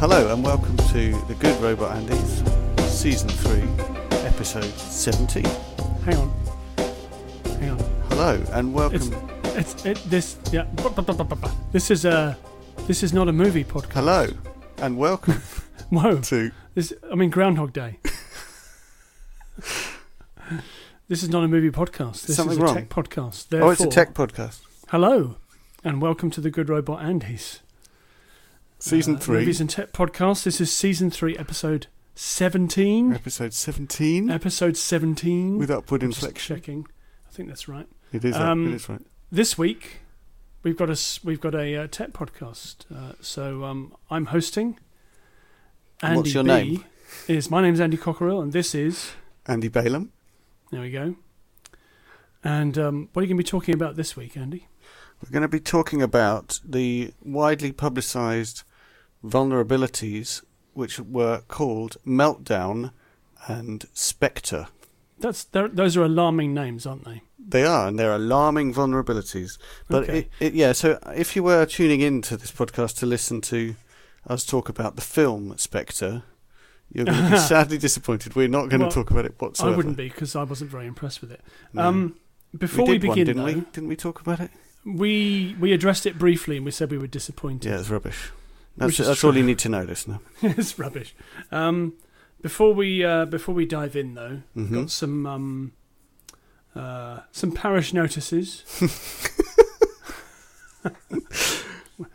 Hello and welcome to The Good Robot Andy's Season 3, Episode 17. Hang on. Hang on. Hello and welcome. It's, it's it, this yeah. This is a this is not a movie podcast. Hello and welcome Whoa. to. This I mean Groundhog Day. this is not a movie podcast. This Something is a wrong? tech podcast. Oh, it's a tech podcast. Hello, and welcome to the Good Robot Andys Season uh, 3, movies and tech podcast. This is season three, episode seventeen. Episode 17 Episode seventeen. with upward Just inflection. checking. I think that's right. It is, Um, it is right. this week we've got a s- we've got a uh, tech podcast. Uh, so um, I'm hosting. Andy What's your B name? Is my name's Andy Cockerill, and this is Andy Balaam. there we go. And um, what are you going to be talking about this week, Andy? We're going to be talking about the widely publicised vulnerabilities which were called Meltdown and Spectre. That's those are alarming names, aren't they? They are, and they're alarming vulnerabilities. But Okay. it, it, yeah, so if you were tuning in to this podcast to listen to us talk about the film Spectre, you're going to be sadly disappointed. We're not going Well, to talk about it whatsoever. I wouldn't be because I wasn't very impressed with it. No. Um, before we we, did one, begin, didn't we? Didn't we talk about it? we we addressed it briefly and we said we were disappointed. Yeah, it's rubbish. That's, that's all you need to know, listener. it's rubbish. Um, before we uh, before we dive in though, Mhm. got some um, uh, some parish notices.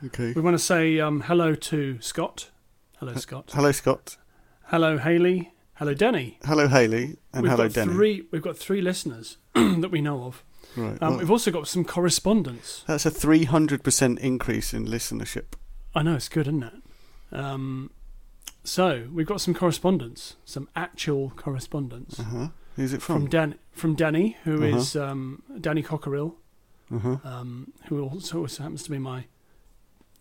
Okay. We want to say um, hello to Scott. Hello, Scott. Hello, Scott. Hello, Haley. Hello, Danni. Hello, Haley. And we've hello, got Danni. Three, we've got three listeners that we know of. Right. Um, well, we've also got some correspondence. that's a 300% increase in listenership. I know it's good, isn't it? Um, so we've got some correspondence, some actual correspondence Uh-huh. Who's it from from? Dan from Danni, who Uh-huh. is um, Danni Cockerill, uh-huh. um, who also, also happens to be my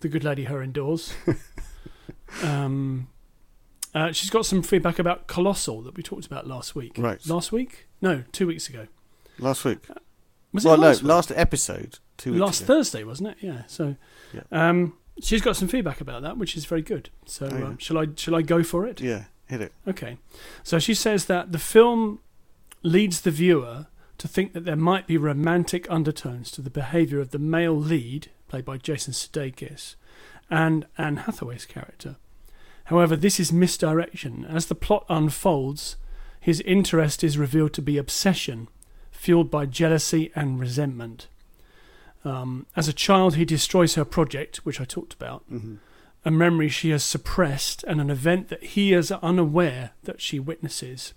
the good lady her indoors. um, uh, she's got some feedback about Colossal that we talked about last week. Right. Last week? No, two weeks ago. Last week. Was well, it last no, week? last episode. Two weeks ago. last ago. Thursday, wasn't it? Yeah. So, Yeah. um, she's got some feedback about that, which is very good. So, Oh, yeah. um, shall I shall I go for it? Yeah, hit it. Okay. So she says that the film leads the viewer to think that there might be romantic undertones to the behaviour of the male lead, played by Jason Sudeikis, and Anne Hathaway's character. However, this is misdirection. As the plot unfolds, his interest is revealed to be obsession, fueled by jealousy and resentment. Um, as a child, he destroys her project, which I talked about, hmm a memory she has suppressed and an event that he is unaware that she witnesses.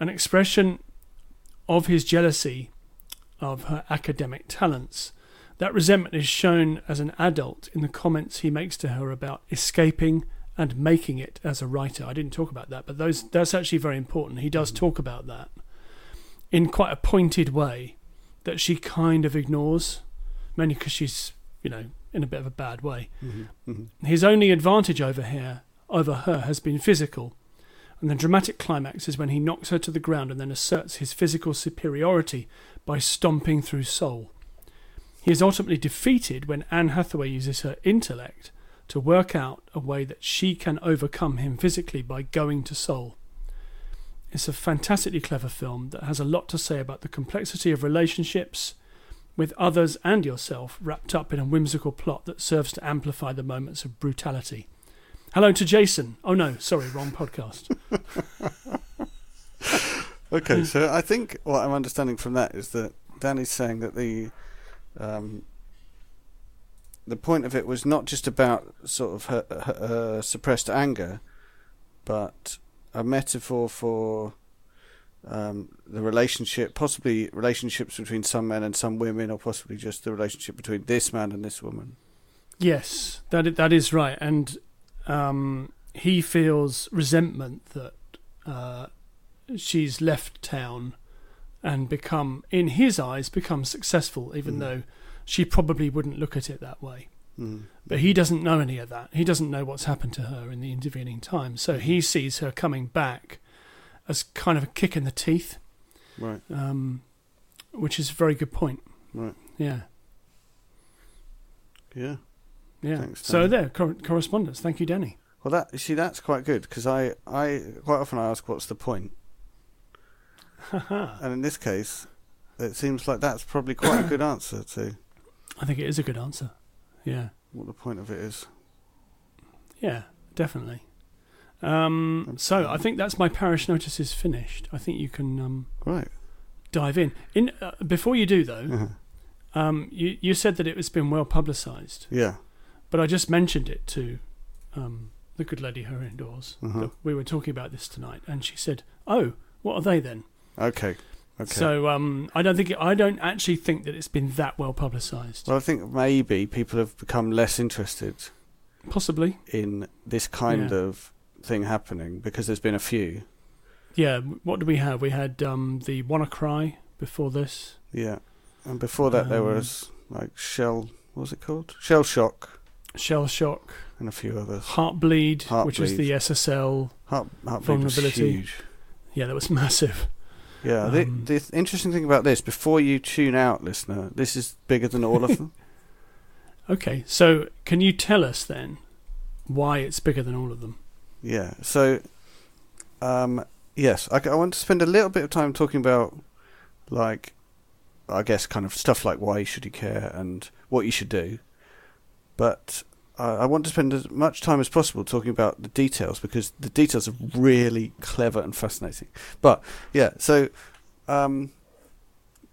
An expression of his jealousy of her academic talents. That resentment is shown as an adult in the comments he makes to her about escaping and making it as a writer. I didn't talk about that, but those that's actually very important. He does talk about that in quite a pointed way that she kind of ignores, mainly because she's, you know, in a bit of a bad way. hmm hmm His only advantage over her, over her has been physical, and the dramatic climax is when he knocks her to the ground and then asserts his physical superiority by stomping through Seoul. He is ultimately defeated when Anne Hathaway uses her intellect to work out a way that she can overcome him physically by going to Seoul. It's a fantastically clever film that has a lot to say about the complexity of relationships, with others and yourself wrapped up in a whimsical plot that serves to amplify the moments of brutality. Hello to Jason. Oh no, sorry, wrong podcast. Okay, so I think what I'm understanding from that is that Danni's saying that the um, the point of it was not just about sort of her, her uh, suppressed anger, but a metaphor for um, the relationship, possibly relationships between some men and some women, or possibly just the relationship between this man and this woman. yes, that that is right, and um, he feels resentment that uh, she's left town and become, in his eyes, become successful, even Mm. though she probably wouldn't look at it that way. Mm. But he doesn't know any of that. He doesn't know what's happened to her in the intervening time. So he sees her coming back as kind of a kick in the teeth, Right, um, which is a very good point. right, Yeah, yeah. yeah. Thanks, so there, cor- correspondence. Thank you, Danni. Well, that you see, that's quite good because I, I quite often I ask, "What's the point?" and in this case, it seems like that's probably quite a good answer to I think it is a good answer. Yeah, what the point of it is. yeah, definitely. Um, so I think that's my parish notices finished. I think you can um, Right. dive in. In uh, before you do though, Uh-huh. um, you you said that it has been well publicised, Yeah. but I just mentioned it to um, the good lady her indoors. Uh-huh. that we were talking about this tonight, and she said, "Oh, what are they then?" Okay. Okay. So um, I don't think I don't actually think that it's been that well publicised. well, I think maybe people have become less interested Possibly, in this kind Yeah. of thing happening because there's been a few. yeah. What do we have? We had um, the WannaCry before this. Yeah. And before that, there Um, was like Shell. What was it called? Shell Shock Shell shock, and a few others. Heartbleed, which was the SSL. Heart, Heartbleed was Vulnerability. huge. Yeah, that was massive. Yeah. Um, the, the interesting thing about this, before you tune out, listener, this is bigger than all of them. Okay, so can you tell us then why it's bigger than all of them? Yeah. So, um, yes, I, I want to spend a little bit of time talking about, like, I guess, kind of stuff like why should you care and what you should do. But I want to spend as much time as possible talking about the details because the details are really clever and fascinating. But yeah, so um,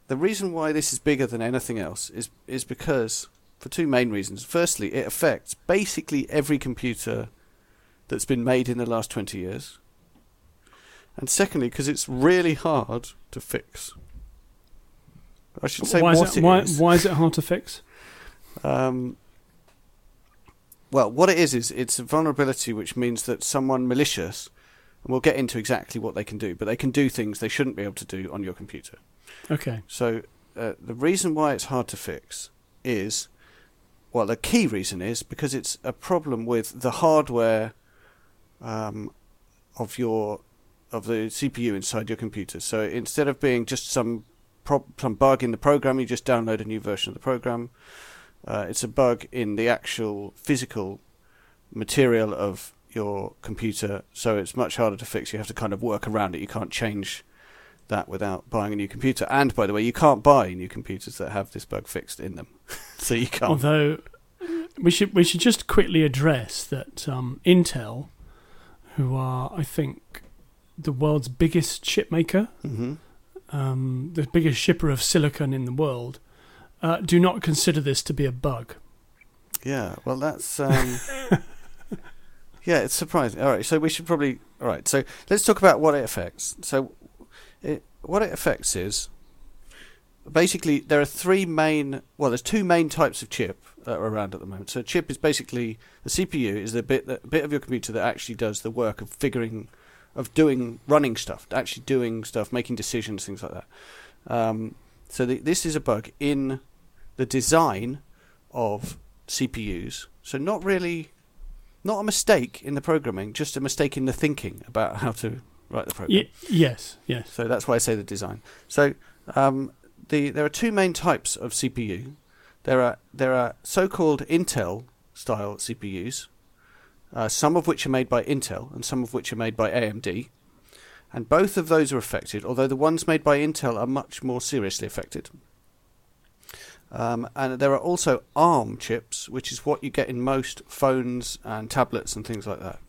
the reason why this is bigger than anything else is is because for two main reasons. Firstly, it affects basically every computer that's been made in the last 20 years. And secondly, because it's really hard to fix. I should say why what is it it, why, is. why is it hard to fix? Um, well, what it is is it's a vulnerability which means that someone malicious, and we'll get into exactly what they can do, but they can do things they shouldn't be able to do on your computer. Okay, So uh, the reason why it's hard to fix is, well, the key reason is because it's a problem with the hardware um, of your of the CPU inside your computer. So instead of being just some pro- some bug in the program, you just download a new version of the program. Uh, it's a bug in the actual physical material of your computer, so it's much harder to fix. You have to kind of work around it. You can't change that without buying a new computer. And by the way, you can't buy new computers that have this bug fixed in them, so you can't. although we should we should just quickly address that um, Intel, who are I think the world's biggest chip maker, hmm um, the biggest shipper of silicon in the world, uh, do not consider this to be a bug. Yeah, well, that's um, yeah, it's surprising. All right, so we should probably all right. So let's talk about what it affects. So, it, what it affects is basically there are three main. Well, there's two main types of chip that are around at the moment. So, a chip is basically the CPU is the bit that bit of your computer that actually does the work of figuring, of doing running stuff, actually doing stuff, making decisions, things like that. Um, so the, this is a bug in the design of CPUs. So not really, not a mistake in the programming, just a mistake in the thinking about how to write the program. Y- yes, yes. So that's why I say the design. So um, the there are two main types of CPU. There are there are so-called Intel style CPUs, uh, some of which are made by Intel and some of which are made by AMD, and both of those are affected. Although the ones made by Intel are much more seriously affected. Um, and there are also ARM chips, which is what you get in most phones and tablets and things like that.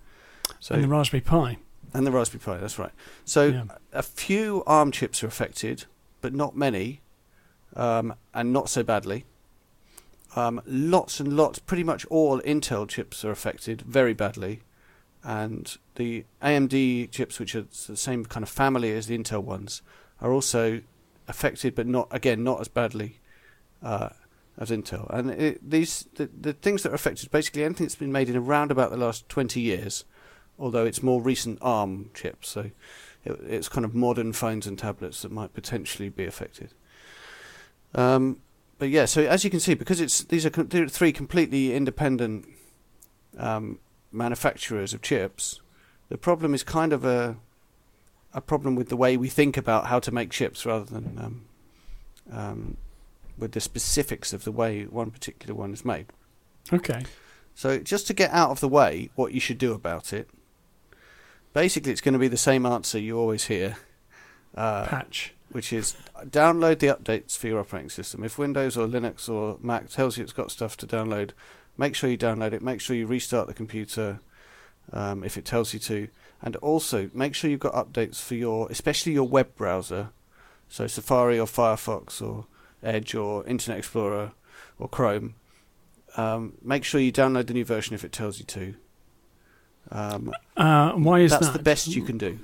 So and the Raspberry Pi. and the Raspberry Pi, that's right. So Yeah. a few ARM chips are affected, but not many, um, and not so badly. Um, lots and lots, pretty much all Intel chips are affected very badly, and the AMD chips, which are the same kind of family as the Intel ones, are also affected, but not again not as badly uh, as Intel. And it, these the, the things that are affected, basically anything that's been made in around about the last twenty years although it's more recent ARM chips, so it, it's kind of modern phones and tablets that might potentially be affected. Um, but yeah, so as you can see, because it's these are three completely independent um, manufacturers of chips, the problem is kind of a a problem with the way we think about how to make chips rather than um, um, with the specifics of the way one particular one is made. Okay. So just to get out of the way, what you should do about it. Basically, it's going to be the same answer you always hear. Uh, Patch. Which is download the updates for your operating system. If Windows or Linux or Mac tells you it's got stuff to download, make sure you download it. Make sure you restart the computer um, if it tells you to, and also make sure you've got updates for your, especially your web browser, so Safari or Firefox or Edge or Internet Explorer or Chrome. Um, make sure you download the new version if it tells you to. Um, Uh, why is that's that? the best you can do.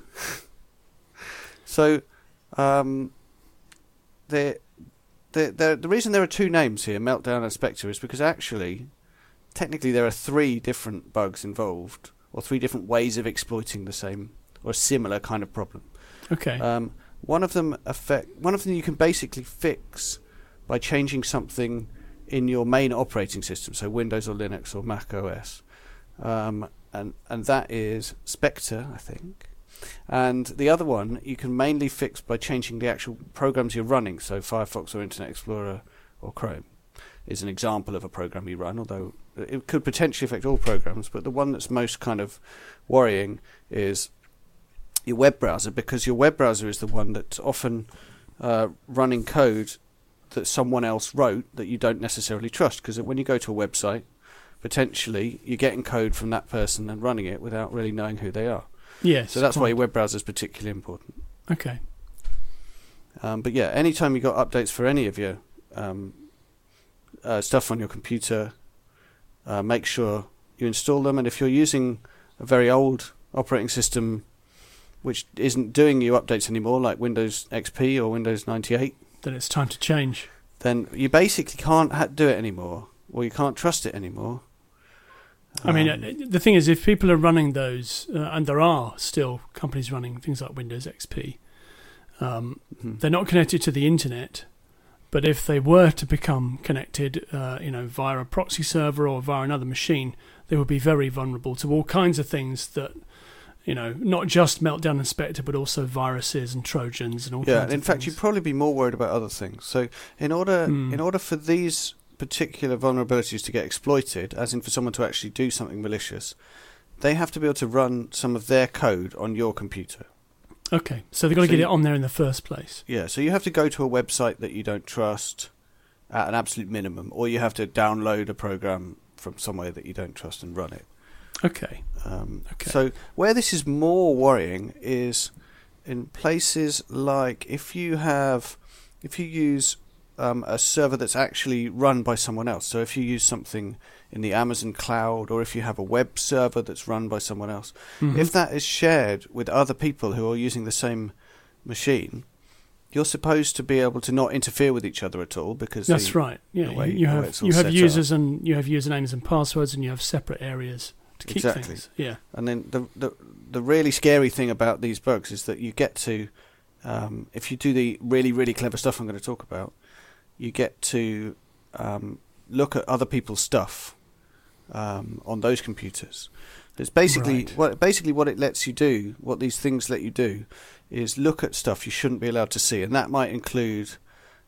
so, um, the, the the the reason there are two names here, Meltdown and Spectre, is because actually, technically, there are three different bugs involved, or three different ways of exploiting the same or a similar kind of problem. Okay. Um, one of them affect one of them you can basically fix by changing something in your main operating system, so Windows or Linux or Mac OS, um, and and that is Spectre, I think. And the other one you can mainly fix by changing the actual programs you're running, so Firefox or Internet Explorer or Chrome is an example of a program you run, although it could potentially affect all programs. But the one that's most kind of worrying is your web browser because your web browser is the one that's often uh, running code that someone else wrote that you don't necessarily trust. Because when you go to a website, potentially you're getting code from that person and running it without really knowing who they are. Yes. So that's why your web browser is particularly important. Okay. Um, but yeah, anytime you got updates for any of your um, uh, stuff on your computer, uh, make sure you install them. And if you're using a very old operating system which isn't doing you updates anymore, like Windows XP or Windows 98, Then it's time to change. then you basically can't ha- do it anymore, or you can't trust it anymore. I mean, Um, uh, the thing is, if people are running those, uh, and there are still companies running things like Windows XP, um, mhm. they're not connected to the internet. But if they were to become connected, uh, you know, via a proxy server or via another machine, they would be very vulnerable to all kinds of things that, you know, not just Meltdown and Spectre, but also viruses and Trojans and all Yeah, kinds in fact, things. you'd probably be more worried about other things. So, in order Hmm. in order for these particular vulnerabilities to get exploited, as in for someone to actually do something malicious, they have to be able to run some of their code on your computer. Okay, so they've got to So get it on there in the first place. Yeah, so you have to go to a website that you don't trust at an absolute minimum, or you have to download a program from somewhere that you don't trust and run it. Okay, Um, Okay. So where this is more worrying is in places like if you have, if you use um, a server that's actually run by someone else. So if you use something in the Amazon cloud, or if you have a web server that's run by someone else, Mhm. if that is shared with other people who are using the same machine, you're supposed to be able to not interfere with each other at all because That's the- right. Yeah, way- you way have you have users and you have usernames and passwords, and you have separate areas to keep Exactly. things. Yeah. And then the, the the really scary thing about these bugs is that you get to, um, if you do the really really clever stuff I'm going to talk about, you get to um, look at other people's stuff um, on those computers. It's basically Right. what basically what it lets you do. What these things let you do is look at stuff you shouldn't be allowed to see, and that might include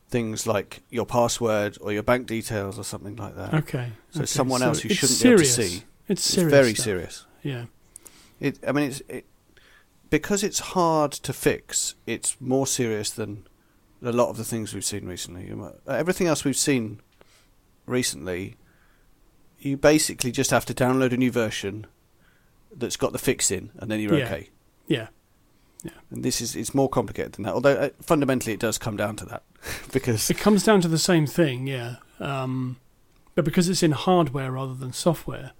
things like your password or your bank details or something like that. Okay. So okay. someone So else you shouldn't be able to see. It's It's very stuff. serious. Yeah. It, I mean, it's it, because it's hard to fix. It's more serious than a lot of the things we've seen recently. Everything else we've seen recently, you basically just have to download a new version that's got the fix in, and then you're Yeah. okay. Yeah. Yeah. And this is it's more complicated than that. Although uh, fundamentally it does come down to that, because It comes down to the same thing. Yeah. Um, but because it's in hardware rather than software,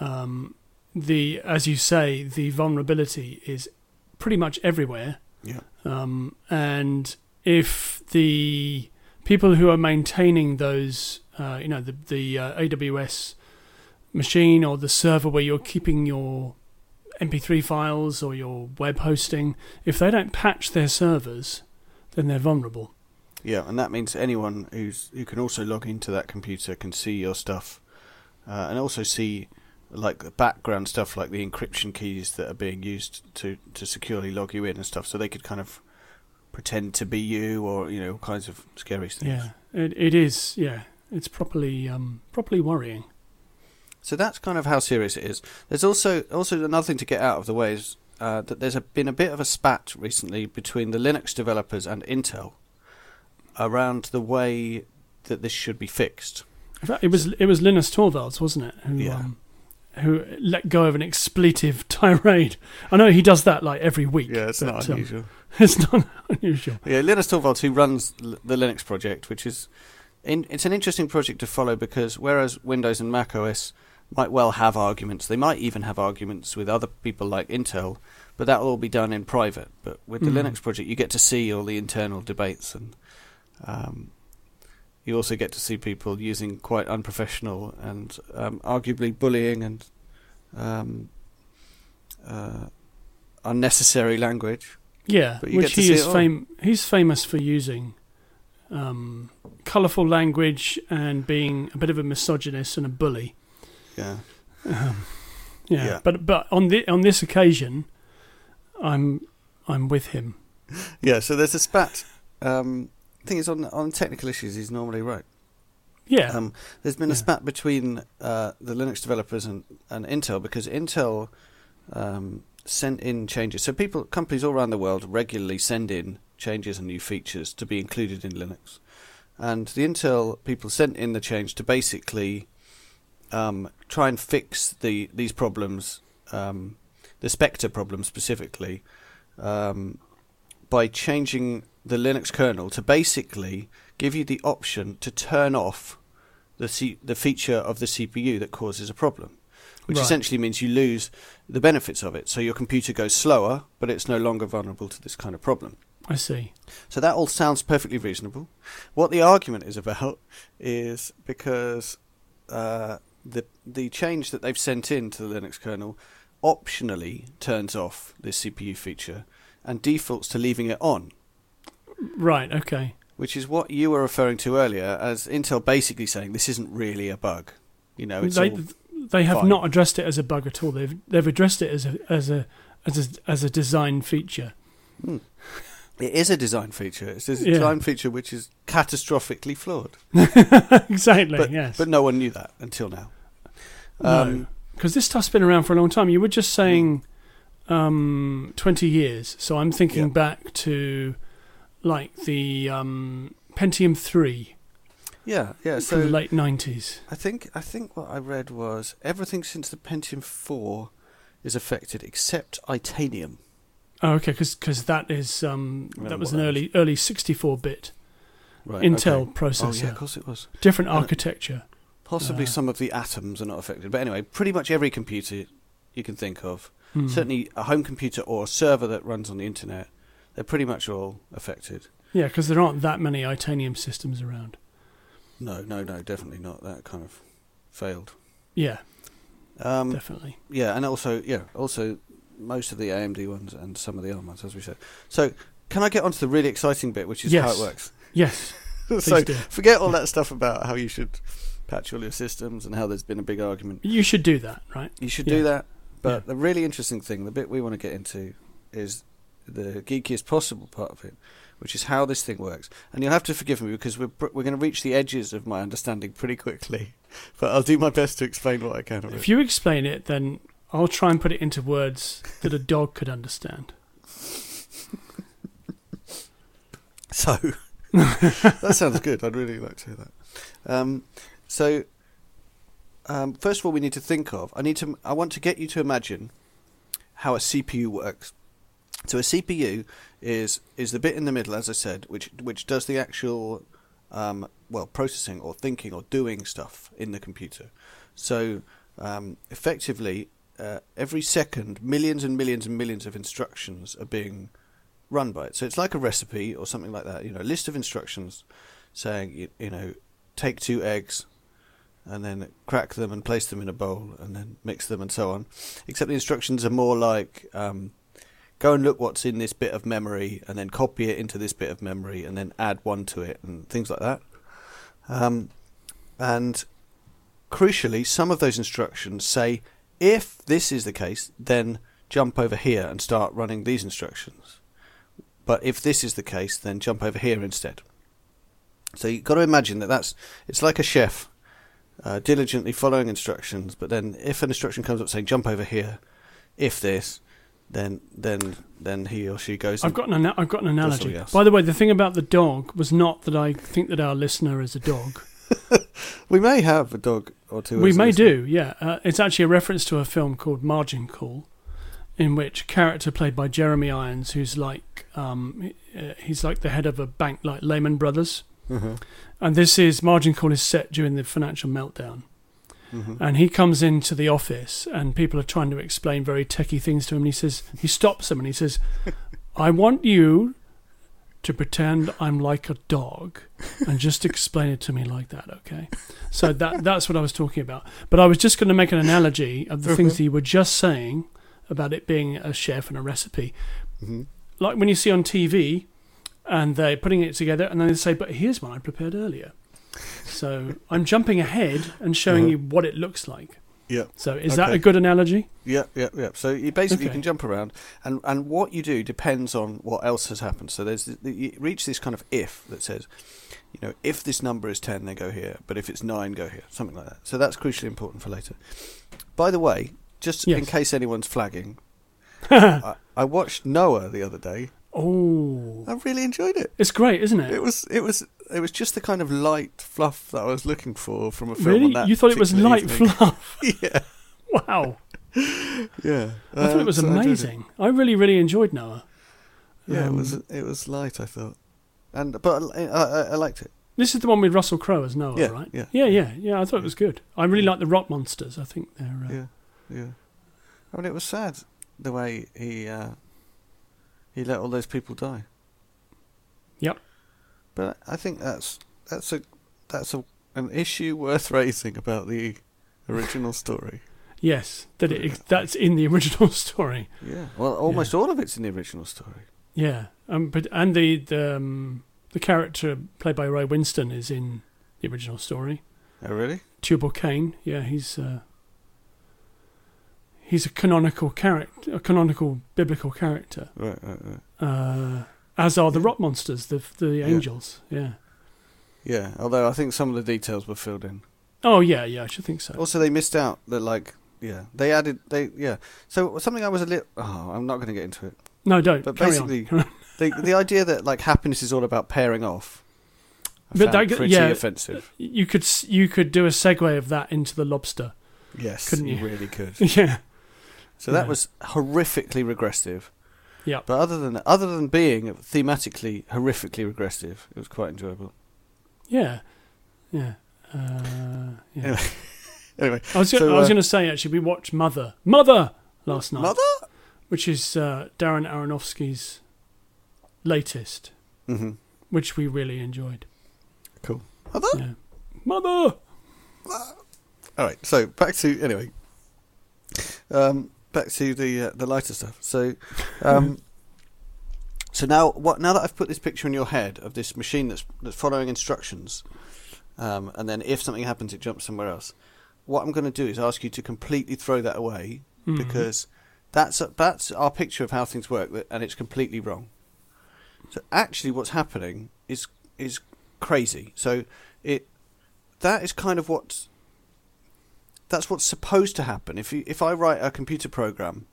um, the as you say, the vulnerability is pretty much everywhere. yeah, Um, and if the people who are maintaining those, uh, you know, the, the uh, AWS machine or the server where you're keeping your MP3 files or your web hosting, if they don't patch their servers, then they're vulnerable. yeah, and that means anyone who's who can also log into that computer can see your stuff, uh, and also see like the background stuff, like the encryption keys that are being used to to securely log you in and stuff. So they could kind of pretend to be you, or you know, all kinds of scary things. Yeah, it, it is. Yeah, it's properly um, properly worrying. So that's kind of how serious it is. There's also also another thing to get out of the way is uh, that there's a, been a bit of a spat recently between the Linux developers and Intel around the way that this should be fixed. In fact, it was it was Linus Torvalds, wasn't it? Who, Yeah. um, who let go of an expletive tirade. I know he does that like every week. Yeah, it's but, not unusual. um, it's not unusual. Yeah, Linus Torvalds, who runs the Linux project, which is in, it's an interesting project to follow because whereas Windows and Mac OS might well have arguments, they might even have arguments with other people like Intel, but that will all be done in private. But with the Mhm. Linux project, you get to see all the internal debates, and um, you also get to see people using quite unprofessional and um, arguably bullying and um, uh, unnecessary language. Yeah, which he is fam- he's famous for using um, colourful language and being a bit of a misogynist and a bully. Yeah. Um, yeah, Yeah. but but on the on this occasion, I'm I'm with him. Yeah, so there's a spat. Um, thing is, on on technical issues, he's normally right. Yeah, Um, there's been a spat between uh, the Linux developers and, and Intel because Intel um, sent in changes. So people, companies all around the world regularly send in changes and new features to be included in Linux. And the Intel people sent in the change to basically um, try and fix the these problems, um, the Spectre problem specifically, um, by changing the Linux kernel to basically give you the option to turn off the C- the feature of the CPU that causes a problem, which Right. essentially means you lose the benefits of it. So your computer goes slower, but it's no longer vulnerable to this kind of problem. I see. So that all sounds perfectly reasonable. What the argument is about is because uh, the the change that they've sent in to the Linux kernel optionally turns off this CPU feature and defaults to leaving it on, Right. Okay. which is what you were referring to earlier as Intel basically saying this isn't really a bug. You know, it's they they have fine. not addressed it as a bug at all. They've they've addressed it as a as a as a, as a design feature. Hmm. it is a design feature. It's a Yeah. design feature which is catastrophically flawed. exactly. But, yes. but no one knew that until now. No. Um, because this stuff's been around for a long time. You were just saying um, 20 years. So I'm thinking Yeah. back to like the um, Pentium 3 yeah, yeah. from So the late 90s. I think I think what I read was everything since the Pentium 4 is affected except Itanium. Oh, okay, because that is um, that was an that early early 64 bit Right. Intel okay. processor, Oh yeah, of course it was. different And- architecture. Possibly Uh, some of the atoms are not affected, but anyway, pretty much every computer you can think of, Hmm. certainly a home computer or a server that runs on the internet, they're pretty much all affected. Yeah, because there aren't that many Itanium systems around. No, no, no, definitely not. That kind of failed. Yeah, Um, definitely. yeah, and also yeah, also most of the AMD ones and some of the ARM ones, as we said. So, can I get onto the really exciting bit, which is how it works? Yes, so do. forget all that stuff about how you should patch all your systems and how there's been a big argument. You should do that, right? You should Yeah. do that. But Yeah. the really interesting thing, the bit we want to get into, is the geekiest possible part of it, which is how this thing works. And you'll have to forgive me because we're we're going to reach the edges of my understanding pretty quickly. But I'll do my best to explain what I can it. If you explain it, then I'll try and put it into words that a dog could understand. So that sounds good. I'd really like to hear that. Um, so um, first of all, we need to think of. I need to. I want to get you to imagine how a CPU works. So a CPU is is the bit in the middle, as I said, which which does the actual um, well processing or thinking or doing stuff in the computer. So um, effectively, uh, every second, millions and millions and millions of instructions are being run by it. So it's like a recipe or something like that. You know, a list of instructions saying you, you know take two eggs and then crack them and place them in a bowl and then mix them and so on. Except the instructions are more like um, go and look what's in this bit of memory and then copy it into this bit of memory and then add one to it and things like that. Um, and crucially, some of those instructions say if this is the case, then jump over here and start running these instructions. But if this is the case, then jump over here instead. So you've got to imagine that that's it's like a chef uh, diligently following instructions, but then if an instruction comes up saying jump over here, if this, then then then he or she goes. I've got an ana- I've got an analogy. By the way, the thing about the dog was not that I think that our listener is a dog. we may have a dog or two. we may do, yeah. Uh, it's actually a reference to a film called Margin Call, in which a character played by Jeremy Irons, who's like um, uh, he's like the head of a bank like Lehman Brothers, Mhm, and this is Margin Call is set during the financial meltdown. Mhm. And he comes into the office, and people are trying to explain very techie things to him. And he says, he stops them, and he says, "I want you to pretend I'm like a dog, and just explain it to me like that, okay?" So that that's what I was talking about. But I was just going to make an analogy of the things that you were just saying about it being a chef and a recipe, Mhm. like when you see on TV, and they're putting it together, and then they say, "But here's one I prepared earlier." So I'm jumping ahead and showing Uh-huh. you what it looks like. Yeah. So is that a good analogy? Yeah, yeah, yeah. So you basically you Okay. can jump around, and and what you do depends on what else has happened. So there's the, you reach this kind of if that says, you know, if this number is ten, then go here. But if it's nine, go here. Something like that. So that's crucially important for later. By the way, just in case anyone's flagging, I, I watched Noah the other day. Oh, I really enjoyed it. it's great, isn't it? It was it was it was just the kind of light fluff that I was looking for from a film. on really? that You thought it was light evening. fluff? yeah, Wow. yeah. I thought Um, it was so I it. amazing. I really, really enjoyed Noah. Yeah, it Um, was it was light. I thought, and but I, I, I liked it. This is the one with Russell Crowe as Noah, Yeah, right? yeah. yeah, yeah, yeah. I thought it was good. I really like the rock monsters. I think they're. Uh, Yeah, yeah. I mean, it was sad the way he uh, he let all those people die. Yep. But I think that's that's a that's a an issue worth raising about the original story. Yes, that it, that's in the original story. Yeah. Well, almost all of it's in the original story. Yeah, um, but and the the um, the character played by Ray Winstone is in the original story. Oh, really? Tubal Cain. Yeah, he's uh, he's a canonical character, a canonical biblical character. Right, right, right. Uh, as are the Yeah. rock monsters, the the angels. Yeah. Yeah. Although I think some of the details were filled in. Oh yeah, yeah. I should think so. Also, they missed out that like yeah they added they yeah. So something I was a little oh I'm not going to get into it. No, don't. But Carry basically- The the idea that like happiness is all about pairing off. I But that- pretty yeah. offensive. you could s- you could do a segue of that into the lobster. Yes, couldn't you you? really could. yeah. So that Yeah. was horrifically regressive. Yeah. But other than other than being thematically horrifically regressive, it was quite enjoyable. Yeah. Yeah. Uh, yeah. Anyway, anyway, I was, gonna, so, I was uh, going to say actually we watched Mother Mother last night, mother. which is uh, Darren Aronofsky's latest, Mm-hmm. which we really enjoyed. Cool. Mother. Yeah. Mother. All right. So back to anyway. Um, back to the uh, the lighter stuff. So, um, so now what? Now that I've put this picture in your head of this machine that's that's following instructions, um, and then if something happens, it jumps somewhere else. What I'm going to do is ask you to completely throw that away Mhm. because that's that's our picture of how things work, that- and it's completely wrong. So actually, what's happening is is crazy. So it that is kind of what that's what's supposed to happen. If you, if I write a computer program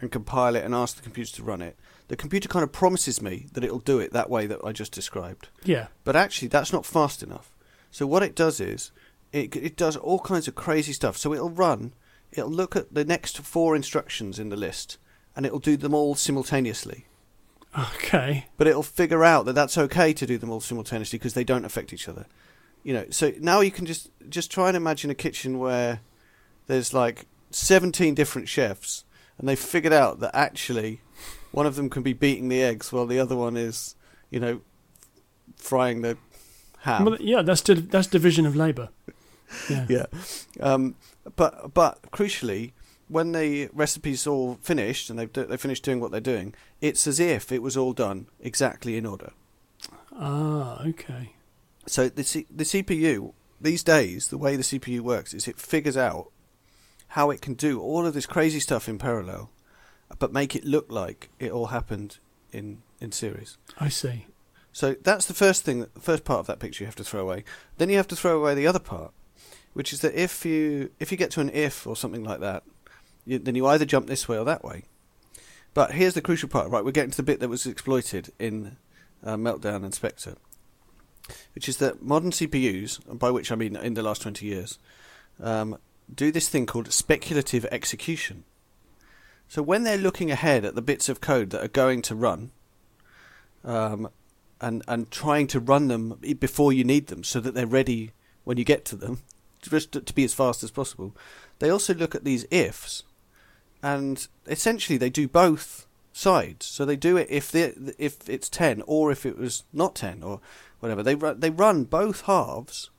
and compile it and ask the computer to run it, the computer kind of promises me that it'll do it that way that I just described. yeah. But actually, that's not fast enough. So what it does is it it does all kinds of crazy stuff. So it'll run, it'll look at the next four instructions in the list, and it'll do them all simultaneously. Okay. But it'll figure out that that's okay to do them all simultaneously because they don't affect each other. You know, so now you can just just try and imagine a kitchen where there's like 17 different chefs, and they've figured out that actually one of them can be beating the eggs while the other one is, you know, frying the ham. Well, yeah, that's di- that's division of labour. Yeah. yeah. Um, but but crucially, when the recipe's all finished and they've do- they finished doing what they're doing, it's as if it was all done exactly in order. Ah, okay. So the C- the CPU these days, the way the CPU works is it figures out how it can do all of this crazy stuff in parallel, but make it look like it all happened in in series. I see. So that's the first thing, the first part of that picture you have to throw away. Then you have to throw away the other part, which is that if you if you get to an if or something like that, you, then you either jump this way or that way. But here's the crucial part, right? We're getting to the bit that was exploited in uh, Meltdown and Spectre, which is that modern CPUs, by which I mean in the last 20 years, um, do this thing called speculative execution. So when they're looking ahead at the bits of code that are going to run, um, and and trying to run them before you need them, so that they're ready when you get to them, just to, be as fast as possible, they also look at these ifs, and essentially they do both sides. So they do it if the if it's ten or if it was not ten or whatever. They run they run both halves,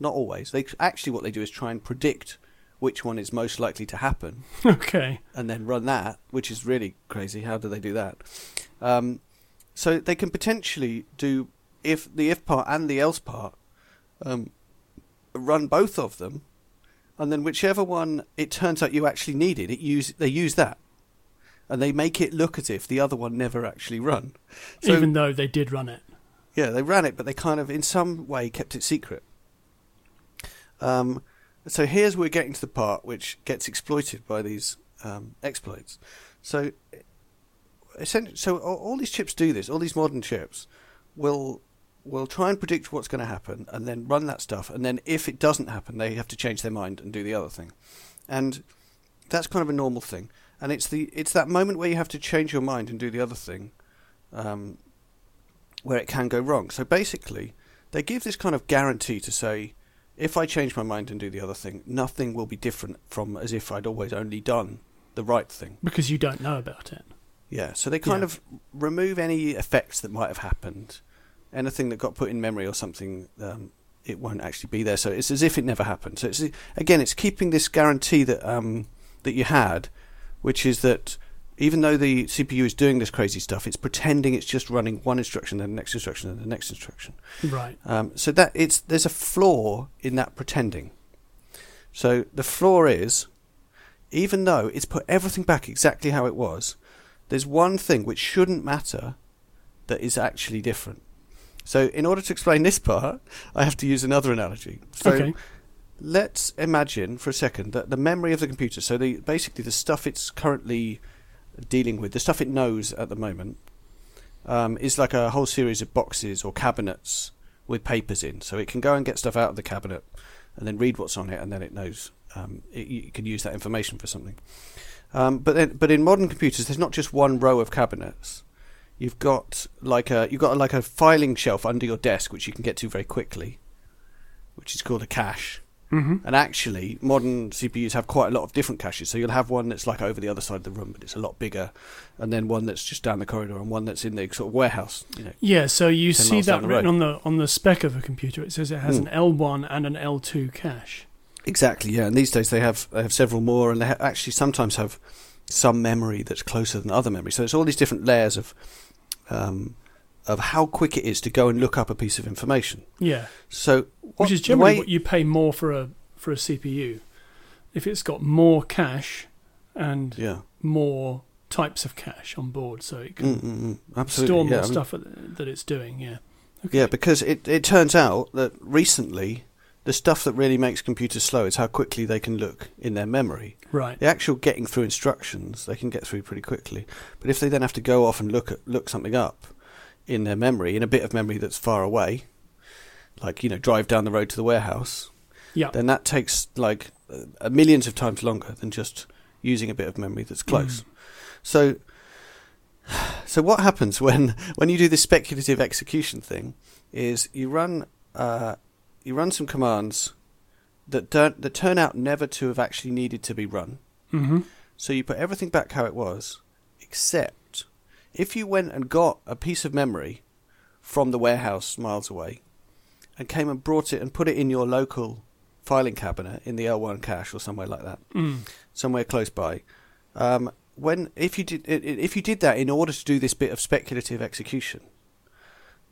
not always. They actually what they do is try and predict which one is most likely to happen, Okay. and then run that, which is really crazy. How do they do that? Um, so they can potentially do if the if part and the else part um, run both of them, and then whichever one it turns out you actually needed, it use they use that, and they make it look as if the other one never actually run. So Even though they did run it. Yeah, they ran it, but they kind of in some way kept it secret. Um, so here's where we're getting to the part which gets exploited by these um, exploits. So, so all, all these chips do this. All these modern chips will will try and predict what's going to happen, and then run that stuff. And then if it doesn't happen, they have to change their mind and do the other thing. And that's kind of a normal thing. And it's the it's that moment where you have to change your mind and do the other thing, um, where it can go wrong. So basically, they give this kind of guarantee to say, if I change my mind and do the other thing, nothing will be different from as if I'd always only done the right thing. Because you don't know about it. Yeah, so they kind Yeah. of remove any effects that might have happened. Anything that got put in memory or something, um, it won't actually be there. So it's as if it never happened. So it's again, it's keeping this guarantee that um, that you had, which is that even though the CPU is doing this crazy stuff, it's pretending it's just running one instruction, then the next instruction, then the next instruction. Right. Um, so that it's there's a flaw in that pretending. So the flaw is, even though it's put everything back exactly how it was, there's one thing which shouldn't matter that is actually different. So in order to explain this part, I have to use another analogy. So okay. let's imagine for a second that the memory of the computer, so the basically the stuff it's currently dealing with, the stuff it knows at the moment, um, is like a whole series of boxes or cabinets with papers in. So it can go and get stuff out of the cabinet and then read what's on it, and then it knows um, it, you can use that information for something. Um, but then, but in modern computers, there's not just one row of cabinets. You've got like a you've got like a filing shelf under your desk, which you can get to very quickly, which is called a cache. Hmm And actually, modern CPUs have quite a lot of different caches. So you'll have one that's like over the other side of the room, but it's a lot bigger, and then one that's just down the corridor, and one that's in the sort of warehouse. You know, Yeah, so you see that written road. on the on the spec of a computer. It says it has Hmm. an L1 and an L2 cache. exactly. Yeah, and these days they have they have several more, and they ha- actually sometimes have some memory that's closer than other memory. So it's all these different layers of um, of how quick it is to go and look up a piece of information. Yeah, So what, which is generally way- what you pay more for a for a CPU. If it's got more cache and yeah, more types of cache on board, so it can mm, mm, mm. absolutely. store yeah, more I mean- stuff that that it's doing. Yeah. Yeah, because it, it turns out that recently the stuff that really makes computers slow is how quickly they can look in their memory. Right. The actual getting through instructions they can get through pretty quickly, but if they then have to go off and look at look something up in their memory in a bit of memory that's far away, like you know drive down the road to the warehouse, Yeah. then that takes like uh, millions of times longer than just using a bit of memory that's close. Mm. So, so what happens when when you do this speculative execution thing is you run uh, you run some commands that don't that turn out never to have actually needed to be run. hmm So you put everything back how it was, except if you went and got a piece of memory from the warehouse miles away and came and brought it and put it in your local filing cabinet in the L1 cache or somewhere like that, Mm. somewhere close by. Um, when if you did if you did that in order to do this bit of speculative execution,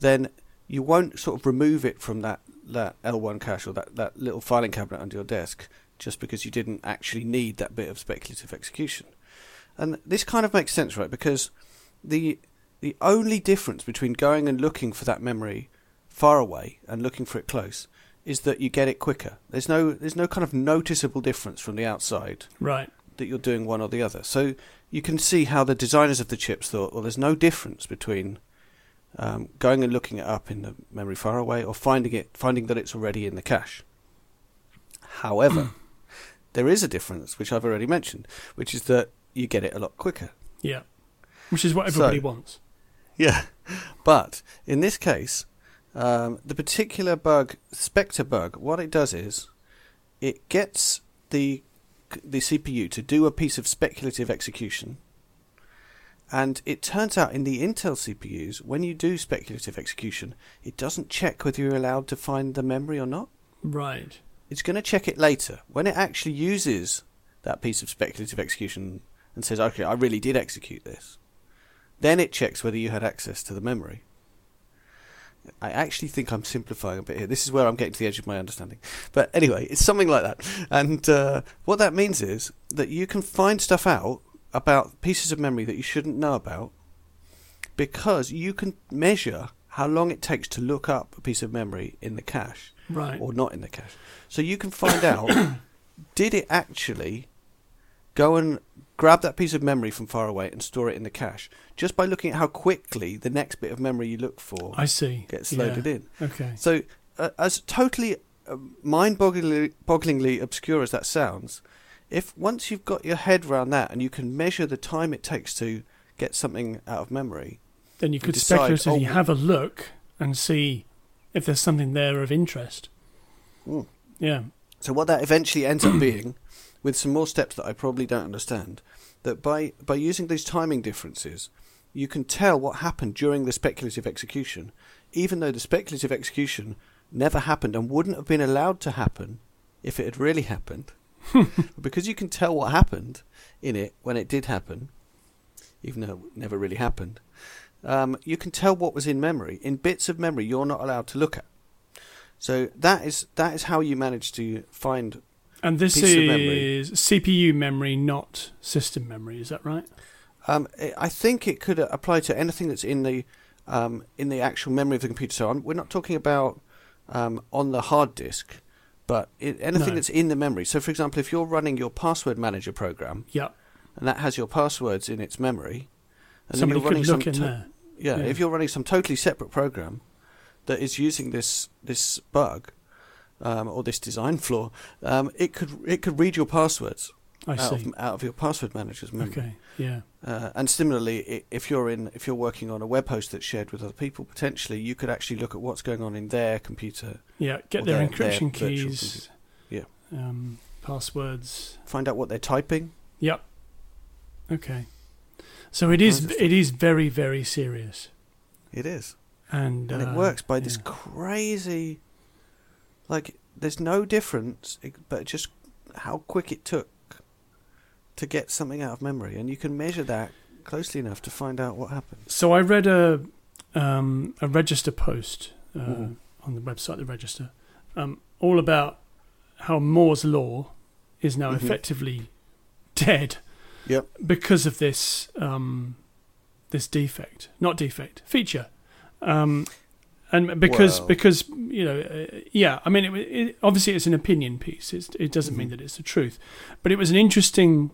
then you won't sort of remove it from that, that L1 cache or that, that little filing cabinet under your desk just because you didn't actually need that bit of speculative execution. And this kind of makes sense, right? Because the the only difference between going and looking for that memory far away and looking for it close is that you get it quicker. There's no there's no kind of noticeable difference from the outside Right. that you're doing one or the other. So you can see how the designers of the chips thought, well, there's no difference between um, going and looking it up in the memory far away or finding it finding that it's already in the cache. However, there is a difference, which I've already mentioned, which is that you get it a lot quicker. Yeah. Which is what everybody So- wants. Yeah, but in this case, um, the particular bug, Spectre bug, what it does is it gets the the CPU to do a piece of speculative execution, and it turns out in the Intel CPUs, when you do speculative execution, it doesn't check whether you're allowed to find the memory or not. Right. It's going to check it later when it actually uses that piece of speculative execution and says, "Okay, I really did execute this." Then it checks whether you had access to the memory. I actually think I'm simplifying a bit here. This is where I'm getting to the edge of my understanding. But anyway, it's something like that. And uh, what that means is that you can find stuff out about pieces of memory that you shouldn't know about because you can measure how long it takes to look up a piece of memory in the cache Right. or not in the cache. So you can find out did it actually go and grab that piece of memory from far away and store it in the cache just by looking at how quickly the next bit of memory you look for I see. gets Yeah. loaded in. Okay. So, uh, as totally uh, mind-bogglingly bogglingly obscure as that sounds, if once you've got your head around that and you can measure the time it takes to get something out of memory, Then you could decide, speculatively oh- have a look and see if there's something there of interest. Mm. Yeah. So what that eventually ends up being, with some more steps that I probably don't understand, that by by using these timing differences, you can tell what happened during the speculative execution, even though the speculative execution never happened and wouldn't have been allowed to happen if it had really happened. because you can tell what happened in it when it did happen, even though it never really happened. Um, you can tell what was in memory in bits of memory you're not allowed to look at. So that is that is how you manage to find. And this memory. is CPU memory, not system memory. Is that right? Um, I think it could apply to anything that's in the um, in the actual memory of the computer. So I'm, we're not talking about um, on the hard disk, but it, anything No. that's in the memory. So, for example, if you're running your password manager program Yeah. and that has your passwords in its memory, and Somebody then you're running look some in to- there. Yeah, Yeah. if you're running some totally separate program that is using this this bug um, or this design flaw, um, it could it could read your passwords I out see. of, out of your password manager's memory. Okay. Yeah. Uh, and similarly, if you're in if you're working on a web host that's shared with other people, potentially you could actually look at what's going on in their computer, Yeah. Get their their- encryption their keys. computer. Um, passwords. find out what they're typing. Yep. Okay. So it is it is very very serious, It is, and and uh, it works by this crazy. Like, there's no difference, but just how quick it took to get something out of memory, and you can measure that closely enough to find out what happened. So I read a um, a register post uh, Mhm. on the website, the Register, um, all about how Moore's law is now Mhm. effectively dead Yep. because of this um, this defect, not defect, feature. Um, and because Well- because you know uh, yeah I mean it, it, obviously it's an opinion piece it's, it doesn't mean Mhm. that it's the truth but it was an interesting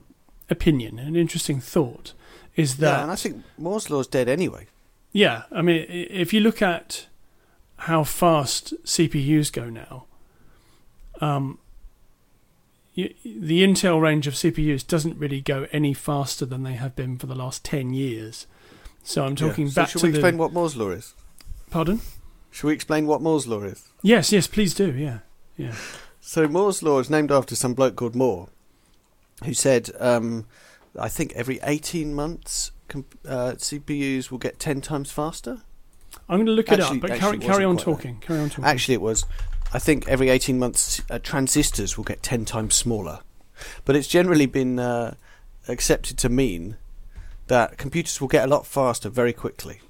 opinion an interesting thought is that yeah, and I think Moore's law's dead anyway. yeah, I mean, if you look at how fast CPUs go now, um, you, the Intel range of CPUs doesn't really go any faster than they have been for the last ten years. So I'm talking Yeah. So back should to we explain the what Moore's law is? pardon. Should we explain what Moore's law is? Yes, yes, please do. Yeah, yeah. So Moore's law is named after some bloke called Moore, who said, um, I think every 18 months uh, CPUs will get 10 times faster. I'm going to look it up, but actually carry, carry on quite that. talking. Carry on talking. Actually, it was, I think every 18 months uh, transistors will get 10 times smaller. But it's generally been uh, accepted to mean that computers will get a lot faster very quickly.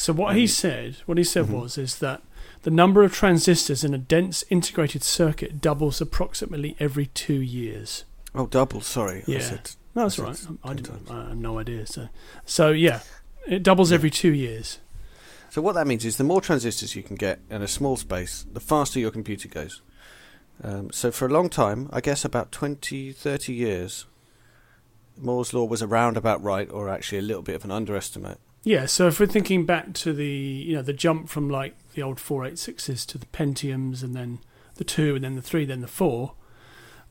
So what he Um, said, what he said mhm. was, is that the number of transistors in a dense integrated circuit doubles approximately every two years. Oh, double, sorry. I Yeah. said, No, that's I right. I didn't. I had no idea. So, so yeah, it doubles Yeah. every two years. So what that means is the more transistors you can get in a small space, the faster your computer goes. Um, so for a long time, I guess about 20, 30 years, Moore's law was around about right, or actually a little bit of an underestimate. Yeah, so if we're thinking back to the you know the jump from like the old 486s to the Pentiums and then the 2 and then the 3 then the 4,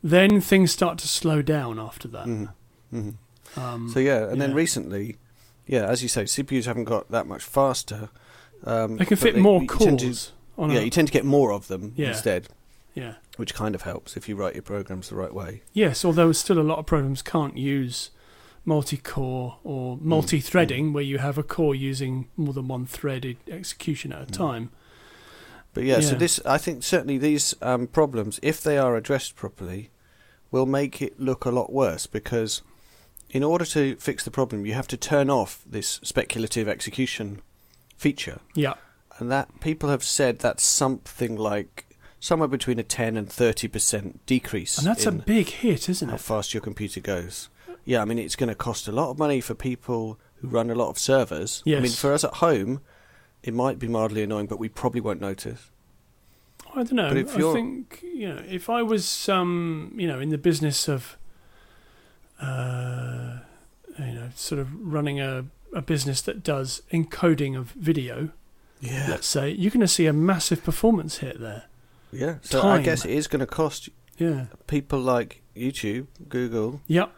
then things start to slow down after that. Mhm. Mhm. Um, So yeah, and then recently, yeah, as you say, CPUs haven't got that much faster. Um, they can fit more tend to- cores on yeah, a, you tend to get more of them Yeah. instead, yeah. which kind of helps if you write your programs the right way. Yes, although still a lot of programs can't use multi-core or Mm, multi-threading where you have a core using more than one threaded execution at a Mm. time. But yeah, so this I think certainly these um, problems, if they are addressed properly, will make it look a lot worse because in order to fix the problem, you have to turn off this speculative execution feature, Yeah, and that people have said that's something like somewhere between a ten and thirty percent decrease. and that's a big hit, isn't how it? How fast your computer goes. Yeah, I mean it's going to cost a lot of money for people who run a lot of servers. Yes. I mean for us at home, it might be mildly annoying, but we probably won't notice. I don't know. But if I think you know if I was um, you know in the business of uh, you know sort of running a, a business that does encoding of video, Yeah. let's say, you're going to see a massive performance hit there. Yeah, so I guess it is going to cost Yeah. people like YouTube, Google, Yep.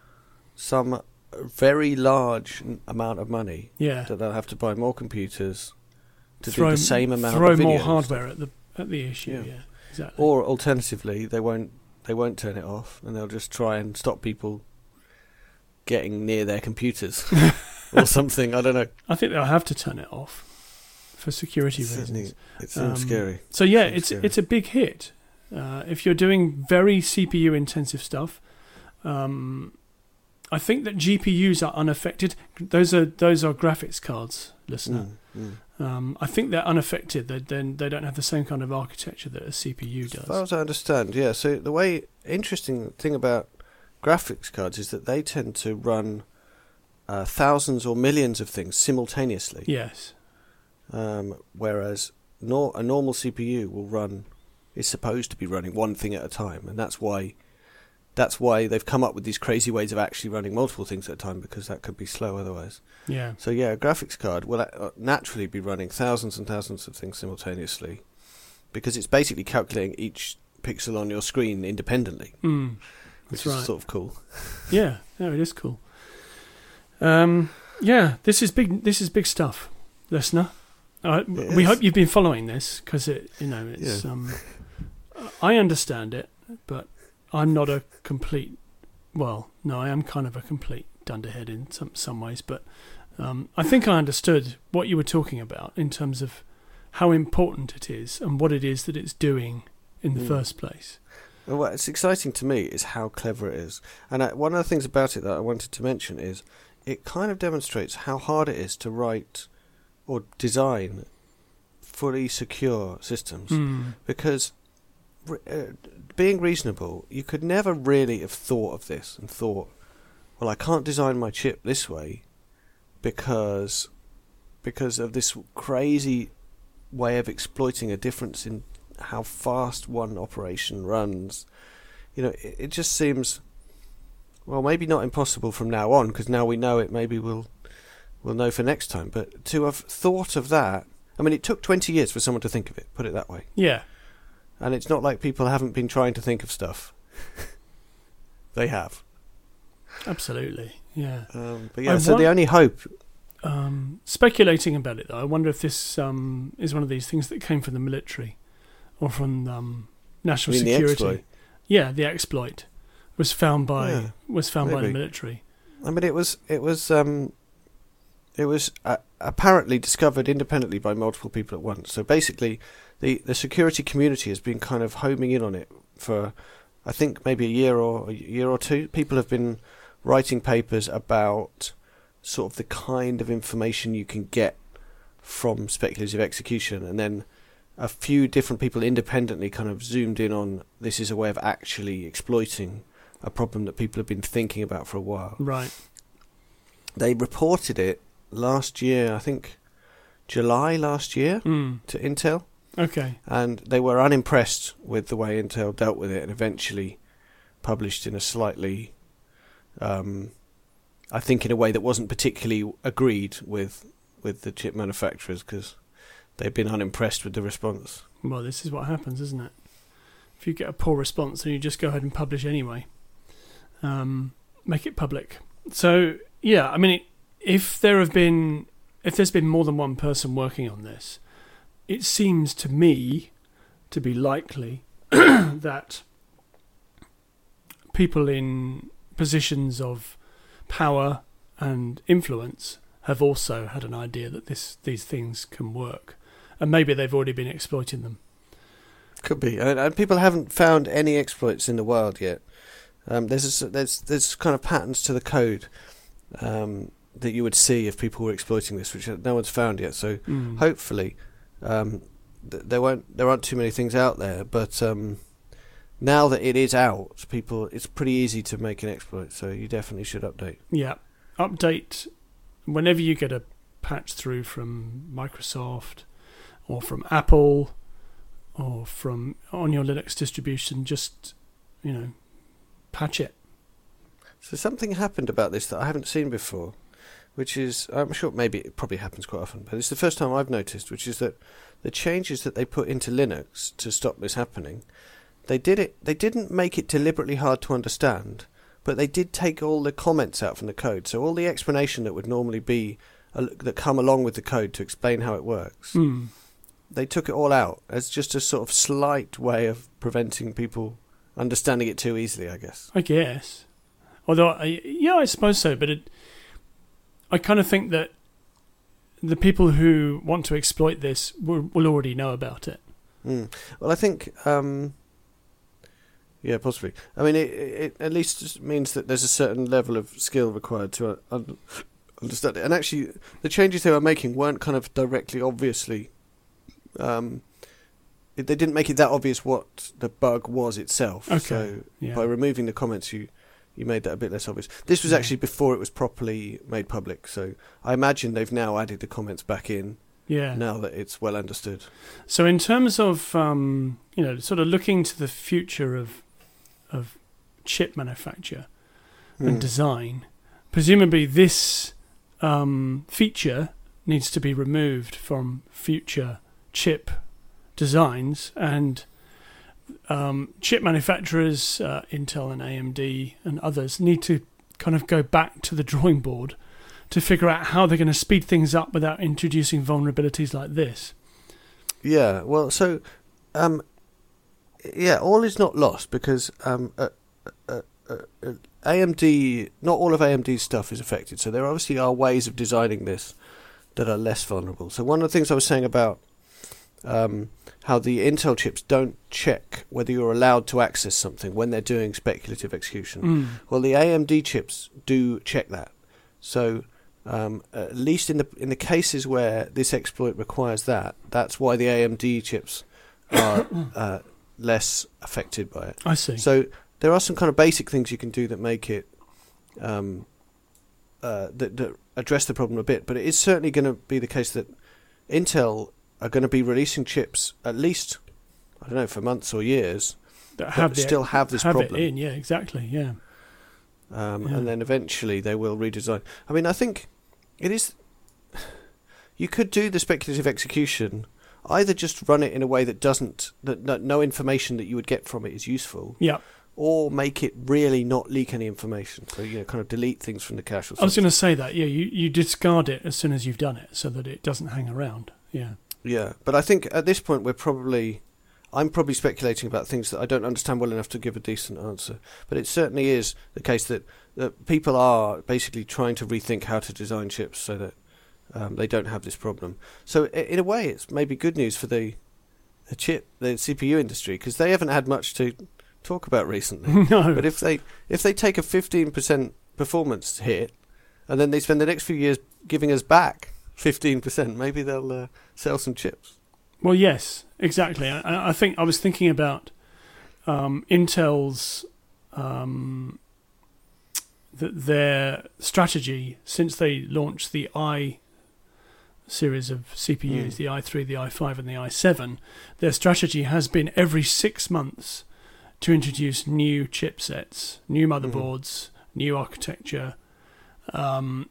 Some very large n- amount of money Yeah. that they'll have to buy more computers to throw do the same amount throw of videos. more hardware at the at the issue. Yeah. Yeah. Exactly. Or alternatively, they won't they won't turn it off and they'll just try and stop people getting near their computers or something. I don't know. I think they'll have to turn it off for security Certainly, reasons. it seems Um, scary. So yeah, Seems it's scary. it's a big hit. Uh, if you're doing very CPU intensive stuff, um, I think that GPUs are unaffected. Those are those are graphics cards, listener. Mm, mm. Um, I think they're unaffected. They then they don't have the same kind of architecture that a CPU As does. far as I understand, yeah. So the way interesting thing about graphics cards is that they tend to run uh, thousands or millions of things simultaneously. Yes. Um, whereas nor- a normal CPU will run is supposed to be running one thing at a time, and that's why that's why they've come up with these crazy ways of actually running multiple things at a time because that could be slow otherwise. Yeah. So yeah, a graphics card will uh, naturally be running thousands and thousands of things simultaneously because it's basically calculating each pixel on your screen independently, Mm, which that's is right. sort of cool. Yeah. No, it is cool. Um, yeah, this is big. This is big stuff, listener. Uh, we is. hope you've been following this because it, you know, it's. Yeah. Um, I understand it, but I'm not a complete. Well, no, I am kind of a complete dunderhead in some some ways, but um, I think I understood what you were talking about in terms of how important it is and what it is that it's doing in the Mm. first place. And what's exciting to me is how clever it is. And I, one of the things about it that I wanted to mention is it kind of demonstrates how hard it is to write or design fully secure systems. Mm. Because uh, being reasonable, you could never really have thought of this and thought, well, I can't design my chip this way because because of this crazy way of exploiting a difference in how fast one operation runs. You know, it, it just seems well, maybe not impossible from now on because now we know it. Maybe we'll we'll know for next time. But to have thought of that, I mean, it took twenty years for someone to think of it. Put it that way. Yeah. And it's not like people haven't been trying to think of stuff. they have. Absolutely. Yeah. Um, but yeah, I so want- the only hope. Um, speculating about it, though, I wonder if this um, is one of these things that came from the military or from um, national mean the security. exploit? Yeah, the exploit was found by Yeah, was found by the military. I mean, it was it was um, it was uh, apparently discovered independently by multiple people at once. So basically, the the security community has been kind of homing in on it for, I think maybe a year or a year or two. People have been writing papers about sort of the kind of information you can get from speculative execution, and then a few different people independently kind of zoomed in on this is a way of actually exploiting a problem that people have been thinking about for a while Right. they reported it last year, I think July last year Mm. to Intel, Okay. and they were unimpressed with the way Intel dealt with it, and eventually published in a slightly, um, I think, in a way that wasn't particularly agreed with with the chip manufacturers because they've been unimpressed with the response. Well, this is what happens, isn't it? If you get a poor response, then you just go ahead and publish anyway. Um, make it public. So yeah, I mean, if there have been, if there's been more than one person working on this, it seems to me to be likely that people in positions of power and influence have also had an idea that this these things can work, and maybe they've already been exploiting them. Could be, and, and people haven't found any exploits in the wild yet. Um, there's a s there's there's kind of patterns to the code um, that you would see if people were exploiting this, which no one's found yet. So Mm. hopefully, um, th- there won't there aren't too many things out there. But um, now that it is out, people it's pretty easy to make an exploit. So you definitely should update. Yeah, update whenever you get a patch through from Microsoft or from Apple or from on your Linux distribution. Just you know, patch it. So something happened about this that I haven't seen before, which is I'm sure maybe it probably happens quite often, but it's the first time I've noticed, which is that the changes that they put into Linux to stop this happening, they did it. They didn't make it deliberately hard to understand, but they did take all the comments out from the code. So all the explanation that would normally be uh, that come along with the code to explain how it works, Mm. they took it all out as just a sort of slight way of preventing people understanding it too easily. I guess. I guess. Although, I, yeah, I suppose so. But it, I kind of think that the people who want to exploit this will, will already know about it. Mm. Well, I think, um, yeah, possibly. I mean, it, it at least means that there's a certain level of skill required to uh, un- understand it. And actually, the changes they were making weren't kind of directly, obviously. Um, it, they didn't make it that obvious what the bug was itself. Okay, So Yeah. by removing the comments, you you made that a bit less obvious. This was actually before it was properly made public. So I imagine they've now added the comments back in yeah. now that it's well understood. So, in terms of um, you know, sort of looking to the future of of chip manufacture and Mm. design, presumably this um, feature needs to be removed from future chip designs and um, chip manufacturers, uh, Intel and AMD and others, need to kind of go back to the drawing board to figure out how they're going to speed things up without introducing vulnerabilities like this. Yeah, well, so, um, yeah, all is not lost because um, uh, uh, uh, uh, AMD, not all of AMD's stuff is affected. So there obviously are ways of designing this that are less vulnerable. So one of the things I was saying about um, how the Intel chips don't check whether you're allowed to access something when they're doing speculative execution. Mm. Well, the AMD chips do check that. So, um, at least in the in the cases where this exploit requires that, that's why the AMD chips are uh, less affected by it. I see. So there are some kind of basic things you can do that make it um, uh, that, that address the problem a bit. But it is certainly going to be the case that Intel are going to be releasing chips at least I don't know for months or years that that the- still have this have problem. it in. Yeah, exactly. Yeah. um, Yeah. and then eventually they will redesign. I mean, I think it is. You could do the speculative execution, either just run it in a way that doesn't that, that no information that you would get from it is useful, Yeah. or make it really not leak any information. So you know, kind of delete things from the cache. Or I was going to say that. Yeah, you, you discard it as soon as you've done it so that it doesn't hang around. Yeah. Yeah, but I think at this point we're probably. I'm probably speculating about things that I don't understand well enough to give a decent answer. But it certainly is the case that, that people are basically trying to rethink how to design chips so that um, they don't have this problem. So in a way, it's maybe good news for the, the chip, the CPU industry, because they haven't had much to talk about recently. no. but if they if they take a 15% performance hit, and then they spend the next few years giving us back 15%, maybe they'll uh, sell some chips. Well, yes, exactly. I, I think I was thinking about um, Intel's um, th- their strategy since they launched the i series of CPUs, Mm. the i3, the i5, and the i7, their strategy has been every six months to introduce new chipsets, new motherboards, new architecture, um,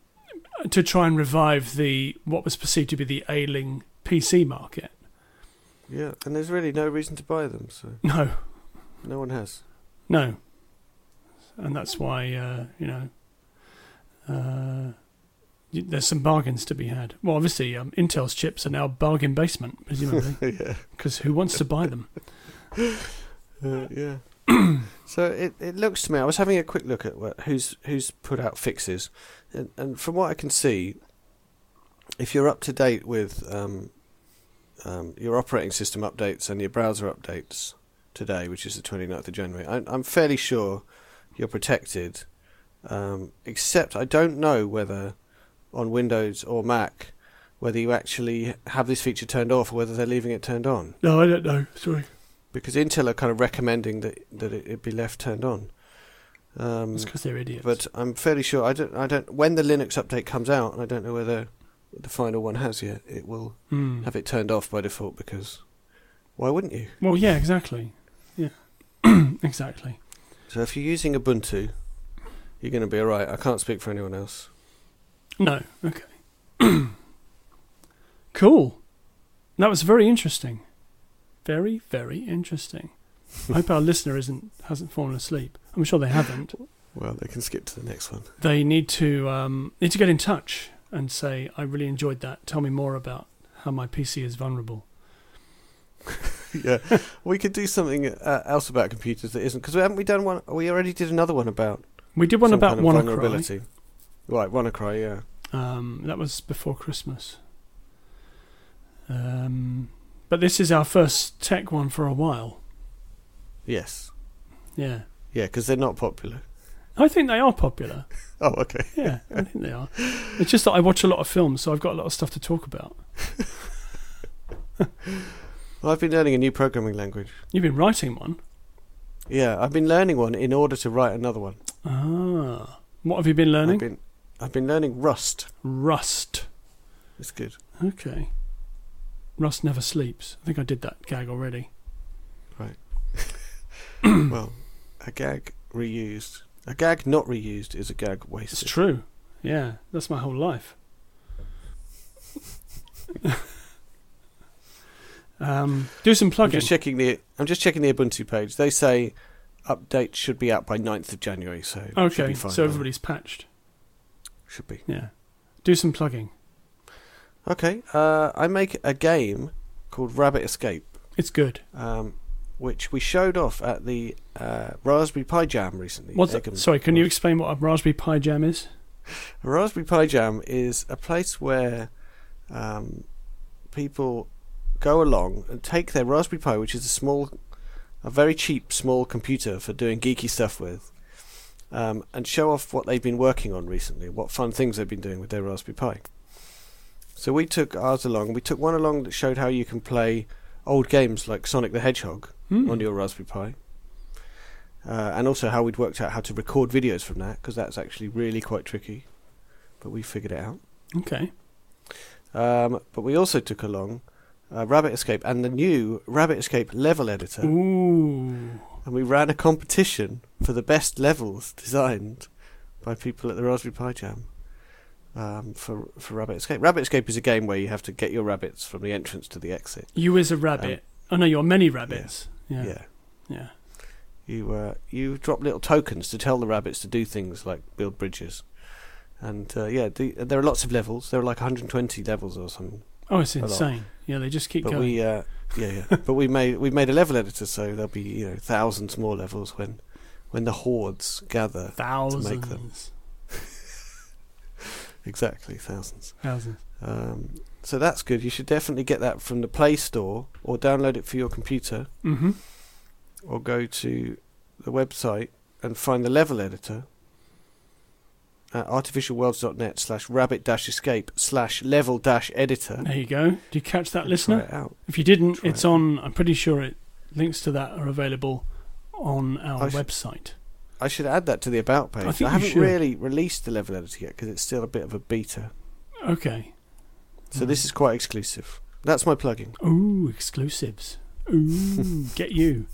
to try and revive the what was perceived to be the ailing PC market. Yeah, and there's really no reason to buy them, so No, no one has. no, and that's why uh, you know. Uh, there's some bargains to be had. Well, obviously, um, Intel's chips are now bargain basement, presumably, yeah. because who wants to buy them? Uh, yeah. so it, it looks to me. I was having a quick look at who's who's put out fixes, and, and from what I can see, if you're up to date with um, um, your operating system updates and your browser updates today, which is the 29th of January, I, I'm fairly sure you're protected. Um, except I don't know whether on Windows or Mac whether you actually have this feature turned off or whether they're leaving it turned on No, I don't know. Sorry, because Intel are kind of recommending that that it, it be left turned on. Um, it's because they're idiots. but I'm fairly sure I don't I don't when the Linux update comes out, and I don't know whether the final one has yet. It will Hmm. have it turned off by default because why wouldn't you? Well, yeah, exactly. Yeah, exactly. So if you're using Ubuntu, you're going to be all right. I can't speak for anyone else. No, okay. cool. That was very interesting. Very, very interesting. I hope our listener isn't hasn't fallen asleep. I'm sure they haven't. Well, they can skip to the next one. They need to um, need to get in touch and say, "I really enjoyed that. Tell me more about how my PC is vulnerable." yeah, we could do something uh, else about computers that isn't because haven't we done one? We already did another one about We did one about kind of WannaCry. vulnerability. Right, WannaCry, yeah. Um, that was before Christmas. Um, but this is our first tech one for a while. Yes, Yeah, yeah, because they're not popular. I think they are popular. Oh, okay. Yeah, I think they are. It's just that I watch a lot of films, so I've got a lot of stuff to talk about. Well, I've been learning a new programming language. You've been writing one. Yeah, I've been learning one in order to write another one. Ah, what have you been learning? I've been, I've been learning Rust. Rust. It's good. Okay. Rust never sleeps. I think I did that gag already. Right. well, a gag reused. A gag not reused is a gag wasted. It's true. Yeah, that's my whole life. um, do some plugging. I'm just checking the. I'm just checking the Ubuntu page. They say update should be out by 9th of January. So okay, so everybody's patched. should be Yeah. Do some plugging. Okay. Uh, I make a game called Rabbit Escape. It's good. um, which we showed off at the uh, Raspberry Pi Jam recently. What's Egham- Sorry, can you explain what a Raspberry Pi Jam is? A Raspberry Pi Jam is a place where um, people go along and take their Raspberry Pi, which is a small, a very cheap small computer for doing geeky stuff with, um, and show off what they've been working on recently, what fun things they've been doing with their Raspberry Pi. So we took ours along. We took one along that showed how you can play old games like Sonic the Hedgehog Hmm. on your Raspberry Pi. Uh, and also how we'd worked out how to record videos from that because that's actually really quite tricky, but we figured it out. Okay. Um, but we also took along uh, Rabbit Escape and the new Rabbit Escape level editor, Ooh. and we ran a competition for the best levels designed by people at the Raspberry Pi Jam um, for for Rabbit Escape. Rabbit Escape is a game where you have to get your rabbits from the entrance to the exit. You as a rabbit. oh no, you're many rabbits. Yeah. Um, Yeah. Yeah. You uh, you drop little tokens to tell the rabbits to do things like build bridges, and uh, yeah, the, there are lots of levels. There are like 120 levels or something. Oh, it's insane. Yeah, they just keep But going. we uh, yeah yeah. but we made we made a level editor, so there'll be you know thousands more levels when when the hordes gather. Thousands. make them. Exactly thousands. Thousands. Um, so that's good. You should definitely get that from the Play Store or download it for your computer. Mm-hmm. or go to the website and find the level editor at artificialworlds.net slash rabbit dash escape slash level dash editor. There you go. Did you catch that, listener? Try it out. If you didn't, Try it's it. on. I'm pretty sure it links to that are available on our I website. I should add that to the about page. I think you haven't really released the level editor yet because it's still a bit of a beta. Okay. So this is quite exclusive. That's my plugging. Ooh, exclusives. Ooh, get you.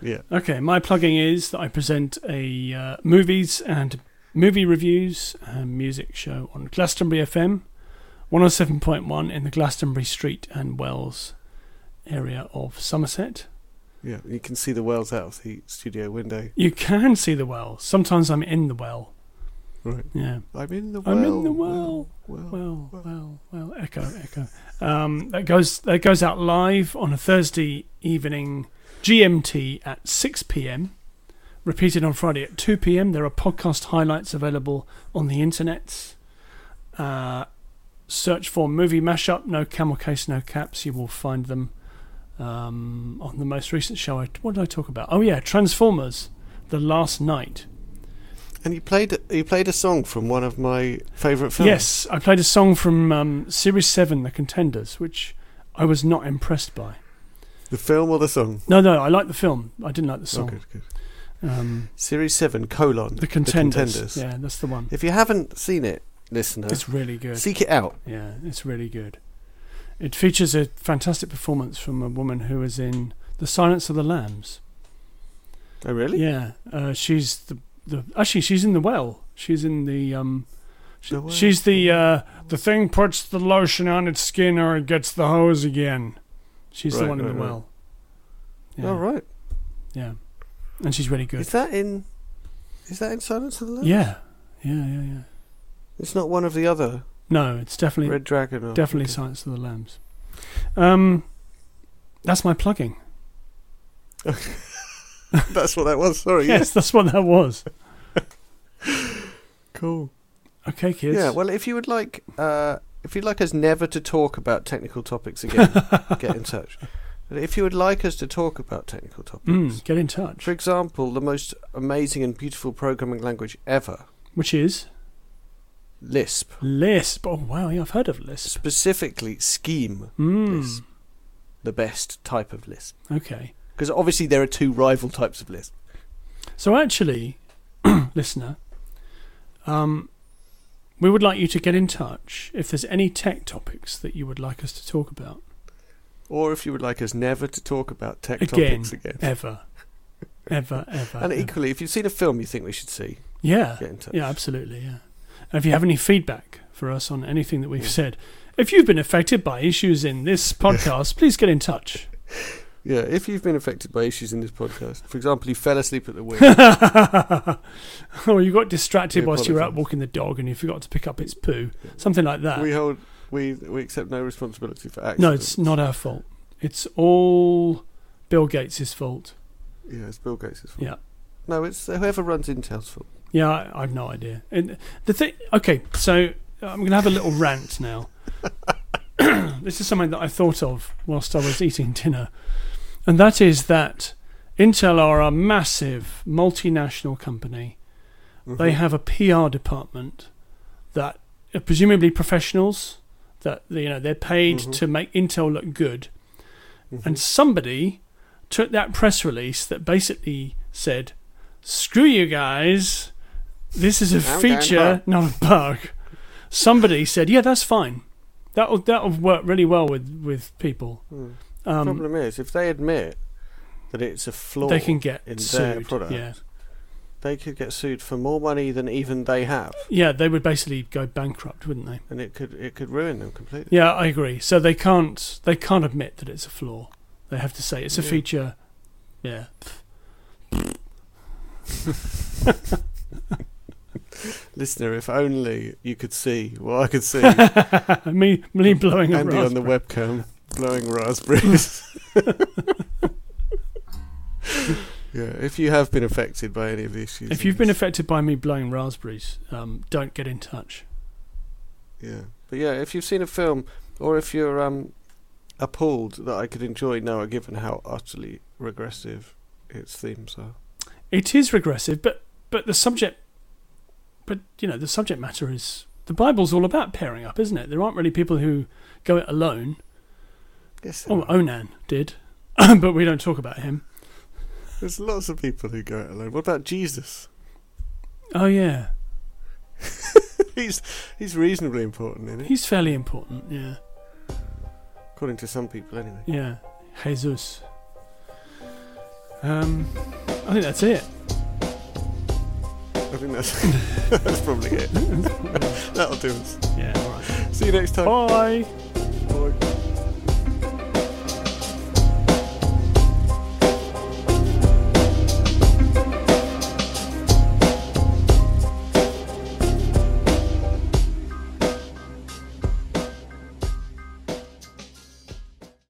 Yeah. Okay, my plugging is that I present a uh, movies and movie reviews and music show on Glastonbury FM, 107.1 in the Glastonbury Street and Wells area of Somerset. Yeah. You can see the wells out of the studio window. You can see the well. Sometimes I'm in the well. Right. Yeah. I'm in the well. I'm in the well. Well. Well, well, well. Echo, echo. Um, that goes that goes out live on a Thursday evening, GMT at six p.m. Repeated on Friday at two p.m. There are podcast highlights available on the internet. Uh, search for movie mashup. No camel case, no caps. You will find them um, on the most recent show. I, what did I talk about? Oh yeah, Transformers: The Last Knight. And you played you played a song from one of my favourite films. Yes, I played a song from um, Series 7, The Contenders, which I was not impressed by. The film or the song? No, no, I liked the film. I didn't like the Oh, song. good, good. um, Series seven colon the, contenders. Contenders. Yeah, that's the one. If you haven't seen it, listener, It's really good. seek it out. Yeah, it's really good. It features a fantastic performance from a woman who was in The Silence of the Lambs. Oh, really? Yeah, uh, she's the the actually she's in the well. She's in the um. sh- The well. She's the uh, the thing puts the lotion on its skin or it gets the hose again. She's the Right, one in right, the right. well. Yeah, Oh, right. yeah, and she's really good. Is that in? Is that in Silence of the Lambs? Yeah, yeah, yeah, yeah. It's not one of the other No, it's definitely Red Dragon. Or, definitely okay. Silence of the Lambs. Um, that's my plugging. That's what that was. Sorry. Yes, that's what that was. Cool. Okay, kids. Yeah. Well, if you would like, uh, if you'd like us never to talk about technical topics again, get in touch. If you would like us to talk about technical topics, Mm, get in touch. for example, the most amazing and beautiful programming language ever, Which is Lisp, Lisp. Oh wow, yeah, I've heard of Lisp. specifically Scheme, Mm. Lisp. the best type of Lisp. Okay. Because obviously there are two rival types of Lisp. So actually, listener, um, we would like you to get in touch if there's any tech topics that you would like us to talk about. Or if you would like us never to talk about tech Again. topics again. Ever. ever, ever. And ever. equally, if you've seen a film you think we should see, Yeah. get in touch. Yeah, absolutely, yeah. And if you have any feedback for us on anything that we've said, if you've been affected by issues in this podcast, please get in touch. Yeah, if you've been affected by issues in this podcast, for example, you fell asleep at the wheel, or you got distracted whilst you were out walking the dog and you forgot to pick up its poo. Something like that. we hold, we we accept no responsibility for accidents. no, it's not our fault. It's all Bill Gates' fault. Yeah, it's Bill Gates' fault. Yeah. No, it's whoever runs Intel's fault. Yeah, I, I've no idea. And the thing, okay, so I'm going to have a little rant now. this is something that I thought of whilst I was eating dinner, and that is that Intel are a massive multinational company. They Mhm. have a PR department that are presumably professionals that you know they're paid Mhm. to make Intel look good. Mhm. And somebody took that press release that basically said, "Screw you guys, this is a I'm feature, not a bug." Somebody said, "Yeah, that's fine. That'll that'll work really well with with people." Hmm. Um, Problem is, if they admit that it's a flaw, they can get in their sued. product. Yeah, they could get sued for more money than even they have, yeah, they would basically go bankrupt, wouldn't they? and it could it could ruin them completely. Yeah, I agree. So they can't they can't admit that it's a flaw. They have to say it's a Yeah. feature. Yeah. Listener, if only you could see what I could see. me, me blowing a Andy on the webcam blowing raspberries. yeah, if you have been affected by any of the issues, If you've been affected by me blowing raspberries, um, don't get in touch. yeah, but yeah, if you've seen a film or if you're um appalled that I could enjoy Noah, given how utterly regressive its themes are. It is regressive, but but the subject, but you know the subject matter is the Bible's all about pairing up, isn't it? There aren't really people who go it alone. Yes, Oh. Onan did, but we don't talk about him. there's lots of people who go it alone. What about Jesus? Oh yeah, he's he's reasonably important, isn't he? He's fairly important, yeah. According to some people, anyway. Yeah. Jesus. Um, I think that's it. I think that's probably it. Mm. That'll do us. Yeah, alright. See you next time. Bye.